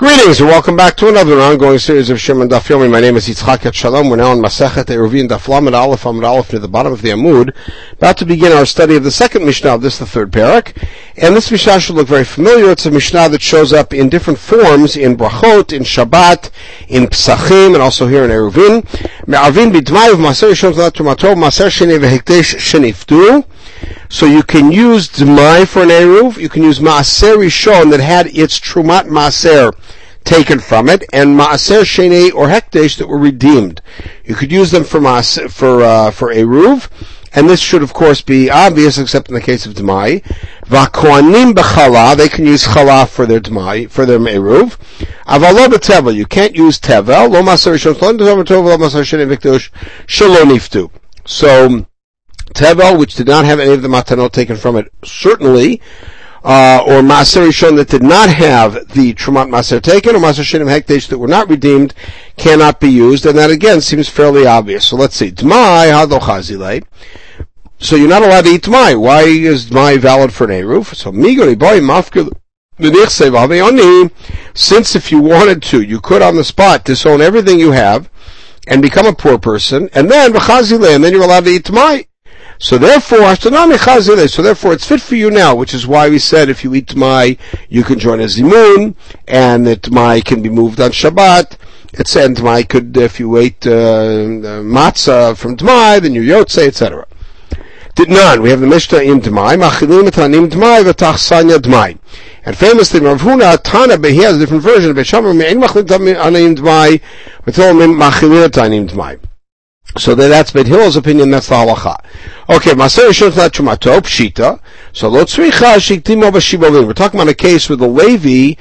Greetings and welcome back to another ongoing series of Shimon Daf Yomi. My name is Yitzchak Shalom. We're now on Masechet Eruvin Daf Lamed Aleph Amud Aleph near the bottom of the Amud, about to begin our study of the second Mishnah of this, the third parak. And this Mishnah should look very familiar. It's a Mishnah that shows up in different forms in Brachot, in Shabbat, in Psachim, and also here in Eruvin. Me'arvin of Maser Yishon Zlat Tumato, Maser Sheni v'Hekdesh Sheniftu. So you can use Dmai for an Eruv, you can use Maaser Rishon that had its Trumat Maaser taken from it, and Maaser Shene or Hekdesh that were redeemed. You could use them for Maaser, for, uh, for Eruv, and this should of course be obvious except in the case of Dmai. Vakoanim b'chala, they can use chala for their Dmai, for their Eruv. Avalo b'tevel, you can't use tevel, lo Maaser Rishon, lo Maaser Shene Hekdesh, shaloniftu. So, Tevel, which did not have any of the matanot taken from it, certainly, uh, or Maser Rishon that did not have the Trumat Maser taken, or Maser Shenim Hekdesh that were not redeemed, cannot be used, and that again seems fairly obvious. So let's see. Dmai Hadochazile. So you're not allowed to eat Dmai. Why is Dmai valid for an? So Migori Boy Mafkil since if you wanted to, you could on the spot disown everything you have and become a poor person, and then and then you're allowed to eat Dmai. So therefore, so therefore it's fit for you now, which is why we said if you eat Tmai, you can join a Zimun, and that Tmai can be moved on Shabbat. It's and Tmai could, if you ate uh, uh, matzah from Tmai, then you Yotze, etc. Did none. We have the Mishnah in Tmai, Machilim etanim Tmai, v'tachsanya Tmai. And famously, Rav Huna, Tana, but he has a different version. Beishamar, me'en machlim tanim Tmai, v'tol machilim etanim Tmai. So that's Bet Hillel's opinion, that's the halacha. Okay, Maser not Chumato, Pshita. So Lo Tzricha Shiktimo B'Shibovin. We're talking about a case where the Levi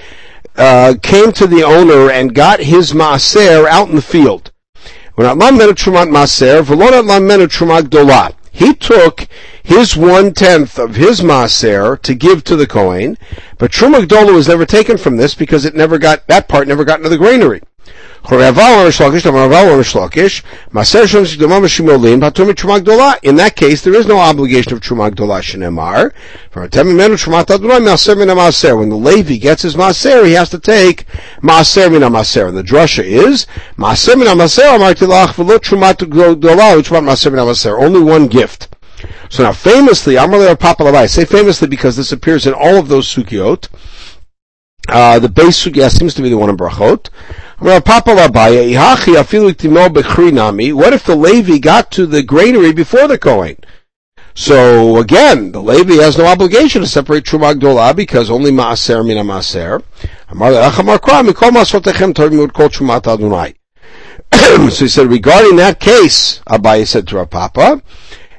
uh, came to the owner and got his Maser out in the field. Maser. He took his one tenth of his maaser to give to the Kohen, but Truma Gdola was never taken from this because it never got that part never got into the granary. In that case, there is no obligation of Truma Gdola. When the Levi gets his Maser, he has to take Maser Min Maser. And the drasha is, Maser Min Maser, Maser. Only one gift. So now famously, Amalei Papa Labai, say famously because this appears in all of those sukkot, uh, the base sugya seems to be the one in Brachot. What if the Levi got to the granary before the Kohen? So again, the Levi has no obligation to separate Truma Gdola because only Maaser mina Maaser. so he said, regarding that case, Abaye said to Rav Papa,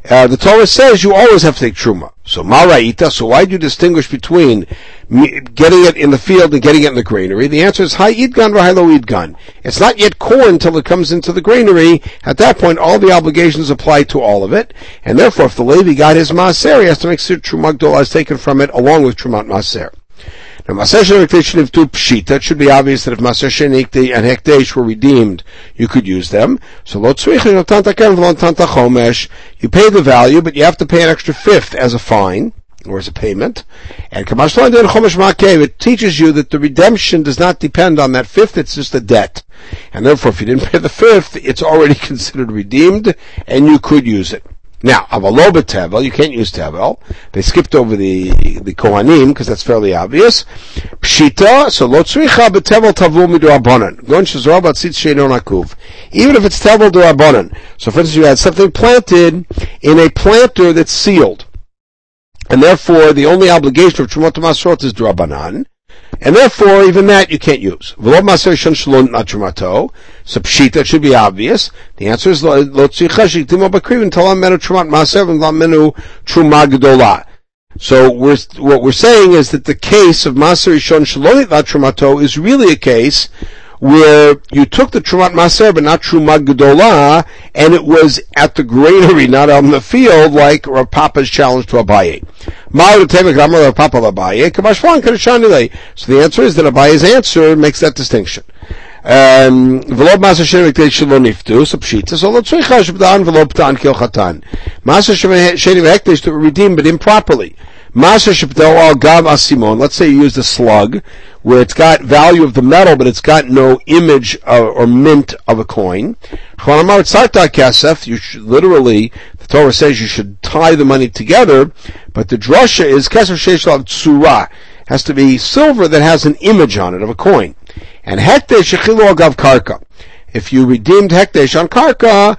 uh, the Torah says you always have to take truma. So maraita. So why do you distinguish between getting it in the field and getting it in the granary? The answer is high idgan v'hilo idgan. It's not yet corn until it comes into the granary. At that point, all the obligations apply to all of it, and therefore, if the Levi got his maaser, he has to make sure truma is taken from it along with trumat maaser. Now, Maser Shenik two Pshita, it should be obvious that if Maser and Hekdesh were redeemed, you could use them. So Lo you pay the value, but you have to pay an extra fifth as a fine, or as a payment. And it teaches you that the redemption does not depend on that fifth, it's just a debt. And therefore, if you didn't pay the fifth, it's already considered redeemed, and you could use it. Now, avalo tevel, you can't use tevel. They skipped over the the kohanim because that's fairly obvious. Pshita, so lo tzricha betevel tavu midorabonan. Gon shazor batzit sheinon akuv. Even if it's tevel dorabonan. So, for instance, you had something planted in a planter that's sealed, and therefore the only obligation of trumot masrot is dorabanan. And therefore, even that you can't use. So pshita should be obvious. The answer is. So what we're saying is that the case of Maser Rishon Shalonit is really a case where you took the Trumat Maser but not Trumad Gedolah, and it was at the granary, not on the field, like Rav Papa's challenge to Abaye. So the answer is that Abaye's answer makes that distinction. Um, ולא במעשה שני שלא נפטו, so pshita, so לא צריכה שבדען ולא פתען כהלכתן. מעשה שני והקדש to redeem but improperly. Maser Sheptel al Gav Asimon. Let's say you used a slug, where it's got value of the metal, but it's got no image uh, or mint of a coin. You should literally, the Torah says you should tie the money together, but the drasha is kesef sheish tsura. Has to be silver that has an image on it of a coin. And hekte shechilu agav karka if you redeemed Hekdesh on Karka,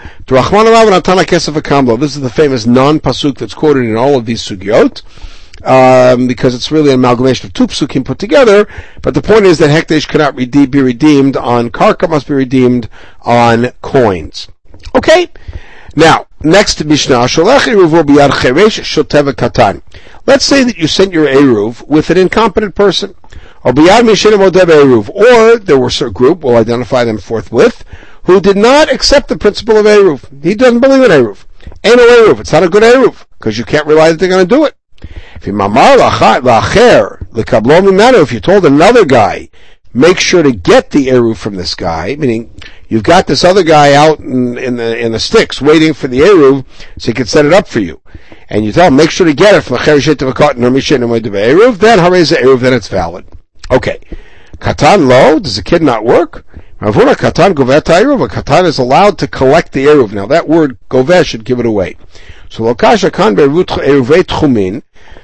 This is the famous non-pasuk that's quoted in all of these sugyot, um, because it's really an amalgamation of two psukim put together, but the point is that Hekdesh cannot be redeemed on Karka, must be redeemed on coins. Okay? Now, next Mishnah. Let's say that you sent your Eruv with an incompetent person. Or there was a group, we'll identify them forthwith, who did not accept the principle of Eruv. He doesn't believe in Eruv. Ain't no Eruv. It's not a good Eruv, because you can't rely that they're going to do it. If you told another guy, make sure to get the Eruv from this guy, meaning you've got this other guy out in, in the in the sticks waiting for the Eruv so he can set it up for you. And you tell him, make sure to get it from the Eruv, then Hareza Eruv, then it's valid. Okay. Katan lo, does the kid not work? Ravuna katan govet eruv. Katan is allowed to collect the eruv. Now that word govet should give it away. So lokasha kan eruvei tchumin,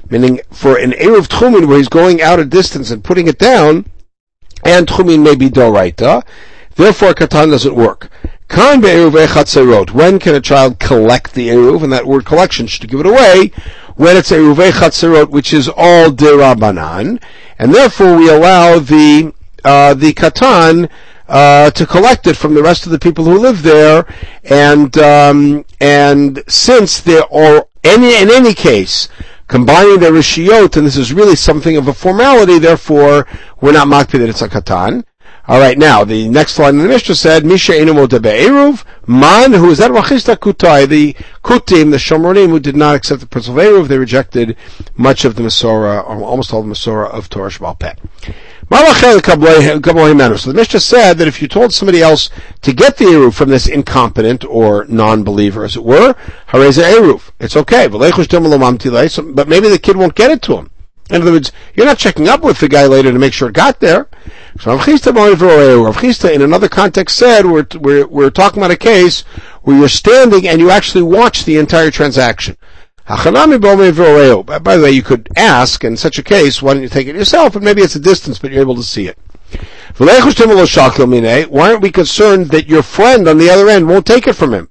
meaning for an eruv tchumin where he's going out a distance and putting it down, and tchumin may be doraita, therefore katan doesn't work. Kan be'eruvei chatzerot. When can a child collect the eruv? And that word collection should give it away when it's a Ruvei Chatzerot, which is all Dirabanan, and therefore we allow the, uh, the Katan, uh, to collect it from the rest of the people who live there, and, um, and since there are, any, in any case, combining the Rishiot, and this is really something of a formality, therefore, we're not makpid that it's a Katan. All right, now the next line in the Mishnah said, "Misha inu eruv man who is that Rachista Kutai, the Kutim, the Shomronim, who did not accept the principle of eruv, they rejected much of the Masorah, or almost all the Masorah of Torah Peh. So the Mishnah said that if you told somebody else to get the eruv from this incompetent or non-believer, as it were, hareza eruv, it's okay. But maybe the kid won't get it to him. In other words, you're not checking up with the guy later to make sure it got there. So Rav in another context said we're, we're, we're talking about a case where you're standing and you actually watch the entire transaction. By the way, you could ask in such a case, why don't you take it yourself? And maybe it's a distance, but you're able to see it. Why aren't we concerned that your friend on the other end won't take it from him?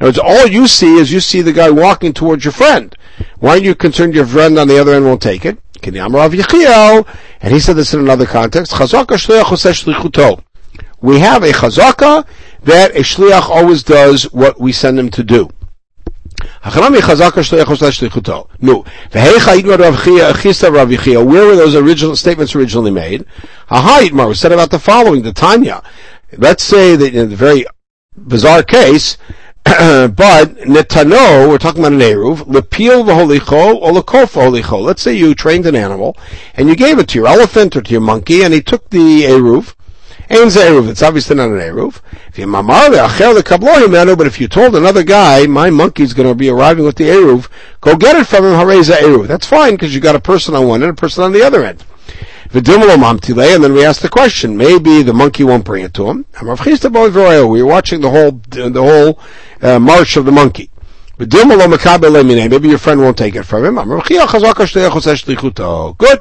In other words, all you see is you see the guy walking towards your friend. Why aren't you concerned your friend on the other end won't take it? And he said this in another context. We have a chazaka that a shliach always does what we send him to do. No. Where were those original statements originally made? Haha, was said about the following, the Tanya. Let's say that in a very bizarre case, but netano, we're talking about an eruv, lepil v'holicho or lekof v'holicho. Let's say you trained an animal and you gave it to your elephant or to your monkey, and he took the eruv. Ain't eruv. It's obviously not an eruv. If you mamar the but if you told another guy, my monkey's going to be arriving with the eruv, go get it from him. Eruv. That's fine because you got a person on one end, a person on the other end. And then we ask the question, maybe the monkey won't bring it to him. We were watching the whole, the whole uh, march of the monkey. Maybe your friend won't take it from him. Good.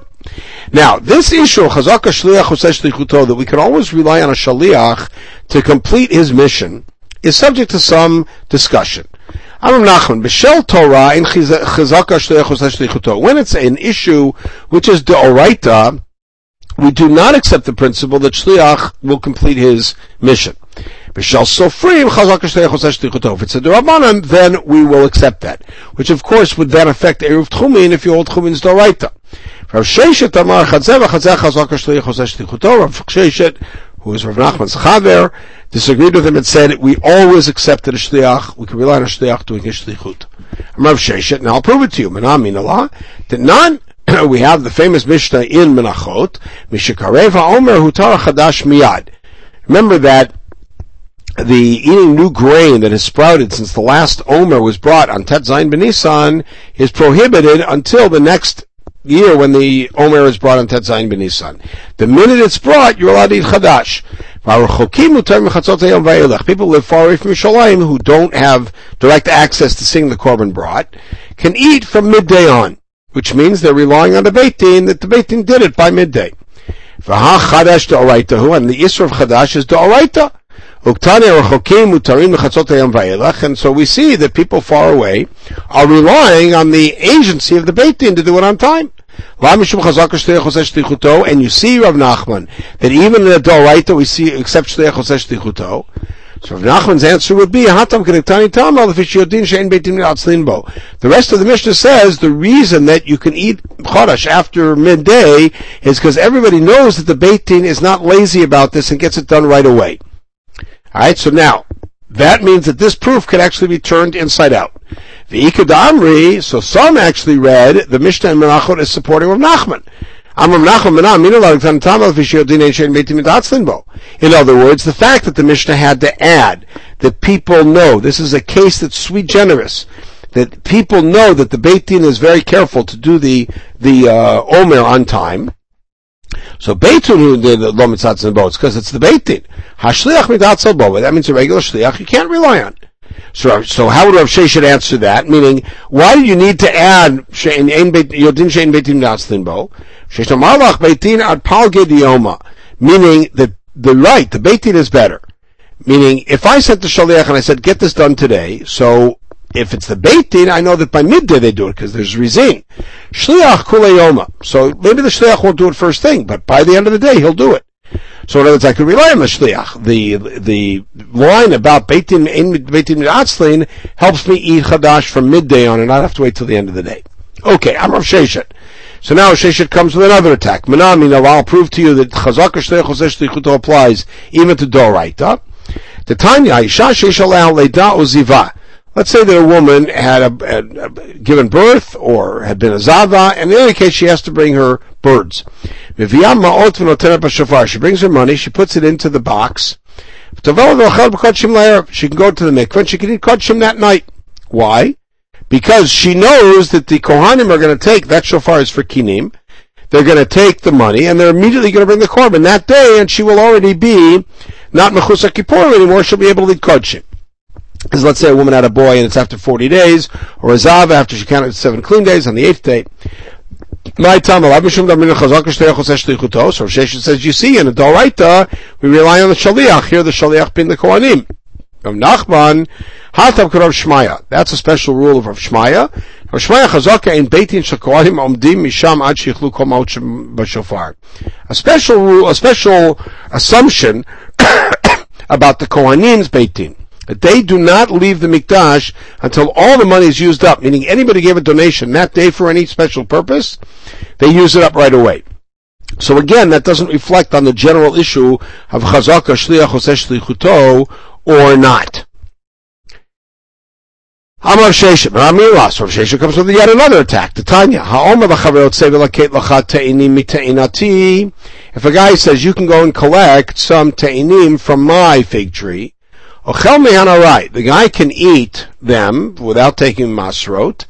Now, this issue, that we can always rely on a shaliach to complete his mission, is subject to some discussion. When it's an issue which is deoraita, we do not accept the principle that shliach will complete his mission. If it's a derabanan, then we will accept that. Which of course would then affect Eruv Tchumin if you hold Tchumin's Doraita. Rav Sheshet Amar Chatzeh V'chatzeh Chazak. Rav Sheshet, who is Rav Nachman's Chaver, disagreed with him and said, we always accepted a Shliach, we can rely on a Shliach doing his Shlichut. Rav Sheshet, now I'll prove it to you, Menam Allah, that none we have the famous Mishnah in Menachot, Mishakareva Omer Hutar Chadash Miyad. Remember that the eating new grain that has sprouted since the last Omer was brought on Tet Zayin Benisan is prohibited until the next year when the Omer is brought on Tetzayin Benisan. The minute it's brought, you're allowed to eat Chadash. People live far away from Yerushalayim who don't have direct access to seeing the Korban brought, can eat from midday on, which means they're relying on the Beit Din, that the Beit Din did it by midday. And the Isra of Chadash is Da'oraita. And so we see that people far away are relying on the agency of the Beit Din to do it on time. And you see, Rav Nachman, that even in the Doraita we see except Shleach Choseh Shtichuto. So Rav Nachman's answer would be. The rest of the Mishnah says the reason that you can eat Chodesh after midday is because everybody knows that the Beit Din is not lazy about this and gets it done right away. Alright, so now, that means that this proof could actually be turned inside out. The Ikadamri, so some actually read the Mishnah and Menachot is supporting Rav Nachman. In other words, the fact that the Mishnah had to add that people know, this is a case that's sweet generous, that people know that the Beit Din is very careful to do the, the, uh, Omer on time, so Beitun who did the lo mitzatz in boats because it's the Beitin. Hashliach mitzatz bo. That means a regular shliach you can't rely on. So, so how would Rav Sheshet answer that? Meaning, why do you need to add yodin shein beitin mitzatz bo? Malach beitin ad pal gedioma. Meaning that the right, the beitin is better. Meaning, if I sent the shaliach and I said, get this done today, so if it's the Beit Din, I know that by midday they do it because there's rezin. Shliach kuleyoma. So maybe the shliach won't do it first thing, but by the end of the day he'll do it. So in other words, I could rely on the shliach. The the line about Beit Din in helps me eat chadash from midday on and not have to wait till the end of the day. Okay, I'm Rav Sheshet. So now Sheshet comes with another attack. Manami, now I'll prove to you that chazak shliach applies even to Doraita. The Tanya, Isha Sheshet Leda Uziva. Let's say that a woman had, a, had uh, given birth or had been a zava, and in any case she has to bring her birds. She brings her money, she puts it into the box. She can go to the mikvah she can eat kodshim that night. Why? Because she knows that the kohanim are going to take, that shofar is for kinim, they're going to take the money and they're immediately going to bring the korban that day and she will already be not mechusa kippur anymore, she'll be able to eat kodshim is let's say a woman had a boy and it's after 40 days, or a zav after she counted seven clean days on the eighth day. My time, so Sheshet says, you see, in a Doraita, we rely on the Shaliach, here the Shaliach being the Kohanim. From Nachman, Hatam Karav Shmaya. That's a special rule of Rav Shmaya. Rav Shmaya Chazaka in Beitin Shakohanim Omdim Misham Ad Shichlu Kol B'Shofar. A special rule, a special assumption about the Kohanim's Beitin. But they do not leave the mikdash until all the money is used up, meaning anybody gave a donation that day for any special purpose, they use it up right away. So again, that doesn't reflect on the general issue of chazaka shliach shlichuto or not. Amar Sheshet, Ramilas, Rav Sheshet comes with yet another attack. The Tanya. If a guy says, you can go and collect some te'inim from my fig tree, Ochel me'anarai. The guy can eat them without taking masrot.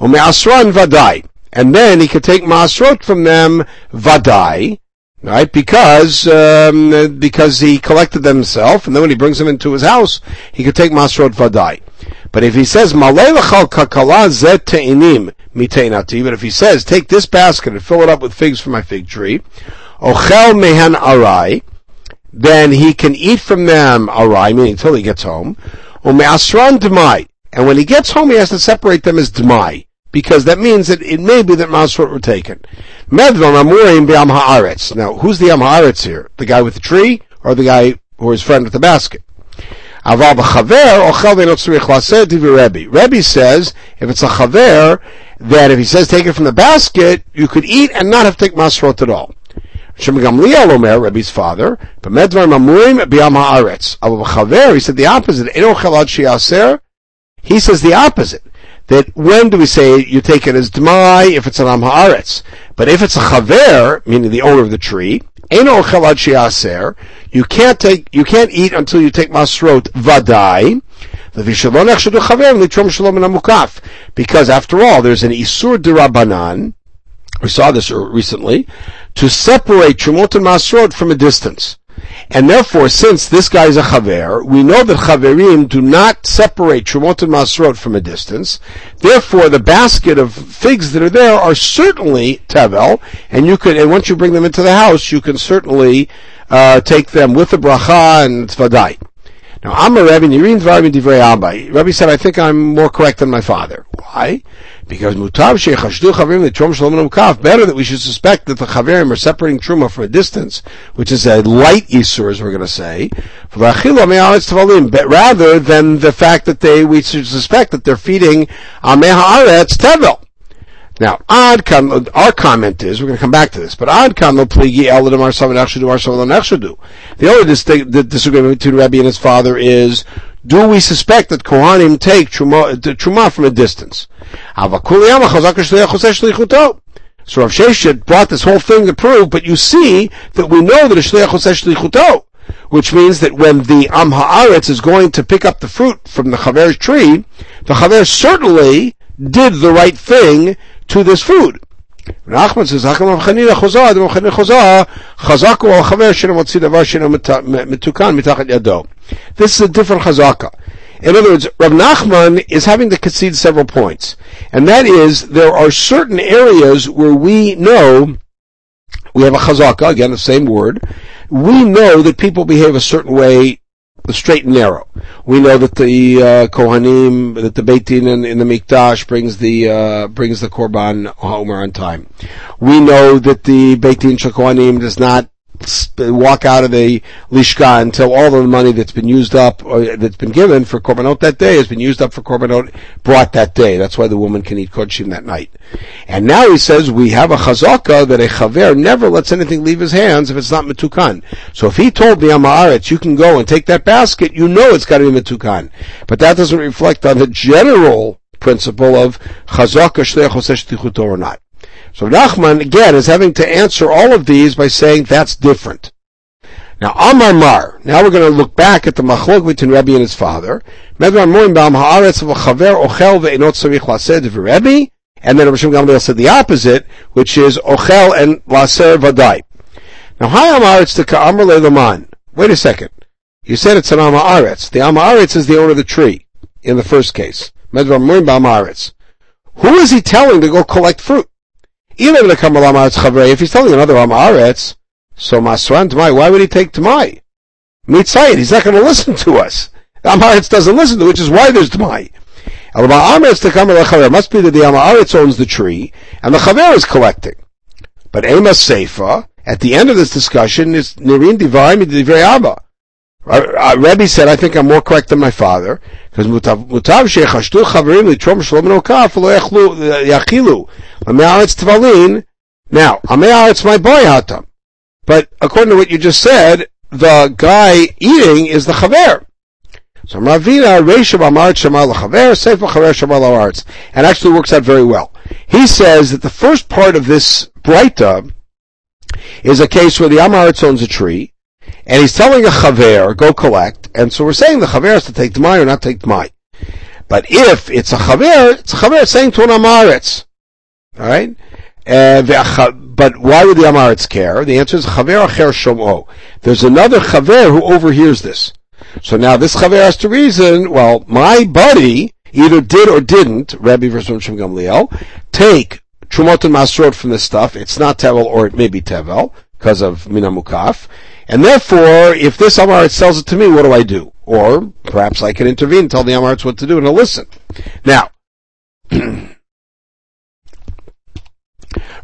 Or me'asran vadai. And then he can take masrot from them vadai. Right? Because, um, because he collected them himself, and then when he brings them into his house, he can take masrot vadai. But if he says, Malay kakala zet te'inim miteinati, but if he says, take this basket and fill it up with figs from my fig tree, ochel mehan arai, then he can eat from them arai, meaning until he gets home. And when he gets home, he has to separate them as d'mai. Because that means that it may be that masrot were taken. Medvan. Now, who's the am here? The guy with the tree, or the guy who is friend with the basket? Aval b'chaver, ochel ve'notzrich laseh Rebbe. Rebbe says, if it's a chaver, that if he says take it from the basket, you could eat and not have to take masrot at all. Shem Gamliel Omer, Rebbe's father, B'medvar Mamurim B'yam Haaretz. Abu Chaver, he said the opposite. Eno Chalad Shiaser. He says the opposite. That when do we say you take it as Dmai if it's an Am Haaretz? But if it's a Chaver, meaning the owner of the tree, Eno Chalad Shiaser, you can't take, you can't eat until you take Masrot Vadai, because after all, there's an Isur Dirabanan, we saw this recently, to separate Trumot and Masrot from a distance. And therefore, since this guy is a chaver, we know that chaverim do not separate trumot and masrot from a distance. Therefore, the basket of figs that are there are certainly tevel, and you could, and once you bring them into the house, you can certainly uh, take them with the bracha and tzvadai. Now, I'm a Rebbe, Nirin Dvarim Divrei. Rebbe said, I think I'm more correct than my father. Why? Because mutav sheichashdu the l'trum shalom kaf. Better that we should suspect that the chaverim are separating truma from a distance, which is a light isur, as we're going to say, rather than the fact that they we should suspect that they're feeding ameh haaretz tevel. Now, kan, our comment is, we're going to come back to this, but kan lo pligi eladam ar savan echshudu ar savan echshudu. The only disagreement between Rabbi and his father is, do we suspect that Kohanim take truma, from a distance? So Rav Sheshet brought this whole thing to prove, but you see that we know that a shliach shlichuto, which means that when the Am Haaretz is going to pick up the fruit from the Chaver's tree, the Chaver certainly did the right thing to this food. Nachman says, "Hakam Rav Chanina Chozah, Rav Chazaku al Chaver shena motzi davar shena metukan mitachat yado." This is a different chazaka. In other words, Rav Nachman is having to concede several points, and that is there are certain areas where we know we have a chazaka again, the same word. We know that people behave a certain way the straight and narrow. We know that the uh, Kohanim, that the Beit Din in, in, the Mikdash brings the uh, brings the Korban Omer on time. We know that the Beit Din does not walk out of the lishka until all of the money that's been used up or that's been given for korbanot that day has been used up for korbanot brought that day. That's why the woman can eat kodshim that night. And now he says we have a chazaka that a chaver never lets anything leave his hands if it's not metukan. So if he told the Amaretz, you can go and take that basket, you know it's got to be metukan. But that doesn't reflect on the general principle of chazaka shleach or not. So Nachman, again, is having to answer all of these by saying that's different. Now, Amar Mar. Now we're going to look back at the machlok between Rebbe and his father. And then Rabbi Gamliel said the opposite, which is Ochel and Laser Vadai. Now, Hi Amaretz to Ka'amar Le'laman. Wait a second. You said it's an Amaretz. The Amaretz is the owner of the tree, in the first case. Who is he telling to go collect fruit? If he's telling another Amaretz, so Masran Tamai, why would he take Tamai? Mitzayit, he's not going to listen to us. Amaretz doesn't listen to, which is why there's Tmai. Amaretz to Tamai. It must be that the Amaretz owns the tree, and the Chaver is collecting. But Amos Seifa, at the end of this discussion, is Nirin Divarim Divrei Abba. Uh, Rebbe said, I think I'm more correct than my father, because mutav mutav shechashtu chaverim litrom shalom nokaf lo yachilu ame'aretz tvalin. Now, ame'aretz my boy hatam. But according to what you just said, the guy eating is the chaver. So Ravina Reishav Amaretz Shamal Chaver Sefer Chaver Shamal Aretz, and actually works out very well. He says that the first part of this Breita is a case where the Amaretz owns a tree, and he's telling a chaver, go collect, and so we're saying the chaver has to take Dmai or not take Dmai. But if it's a chaver, it's a chaver saying to an amaretz. Alright? Uh, but why would the amaretz care? The answer is chaver acher shomo. There's another chaver who overhears this. So now this chaver has to reason, well, my buddy either did or didn't, Rabbi versus Shem Gamliel, take Trumot and Masrot from this stuff. It's not Tevel or it may be Tevel because of Minamukaf. And therefore, if this Amaretz sells it to me, what do I do? Or perhaps I can intervene and tell the Amaretz what to do and listen. Now, Rebbe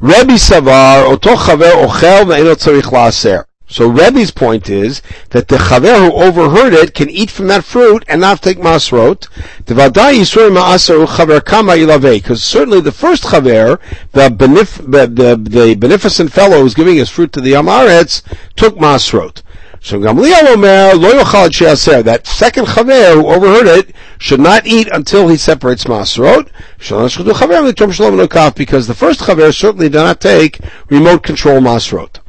Savar, Oto Chaver Ochel Ve'enot Tzarich La'aser. So Rebbe's point is that the chaver who overheard it can eat from that fruit and not take masrot. Because certainly the first chaver, the, benef- the, the, the, beneficent fellow who's giving his fruit to the amaretz, took masrot. So Gamliel Omer lo yochal That second chaver who overheard it should not eat until he separates masrot. Because the first chaver certainly did not take remote control masrot.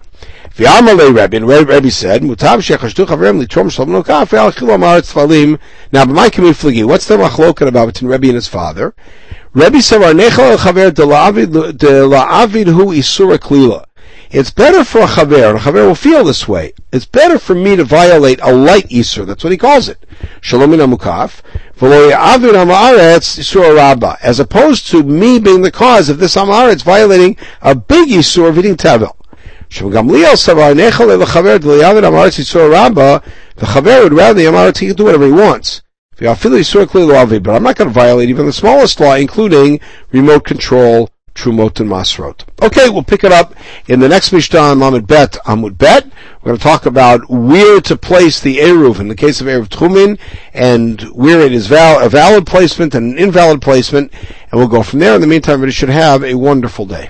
V'amalei Rebbe, and Rebbe said, Mutav shechashtu chavrem litrom shalom nokaf ve'al chilo amaretz tfalim. Now, b'may kamim fligi, what's the machloket about between Rebbe and his father? Rebbe Savar Nechal Chaver de La'avid Hu Isura Klila. It's better for a chaver, and a chaver will feel this way. It's better for me to violate a light isur. That's what he calls it. Shalomin amukaf. As opposed to me being the cause of this amaretz violating a big isur of eating tevel. The chaver would rather the amaretz he can do whatever he wants. But I'm not going to violate even the smallest law, including remote control Trumot and Masrot. Okay, we'll pick it up in the next Mishnah on Lamed Bet Amud Bet. We're going to talk about where to place the Eruv in the case of Eruv Tchumin and where it is val- a valid placement and an invalid placement, and we'll go from there. In the meantime, everybody should have a wonderful day.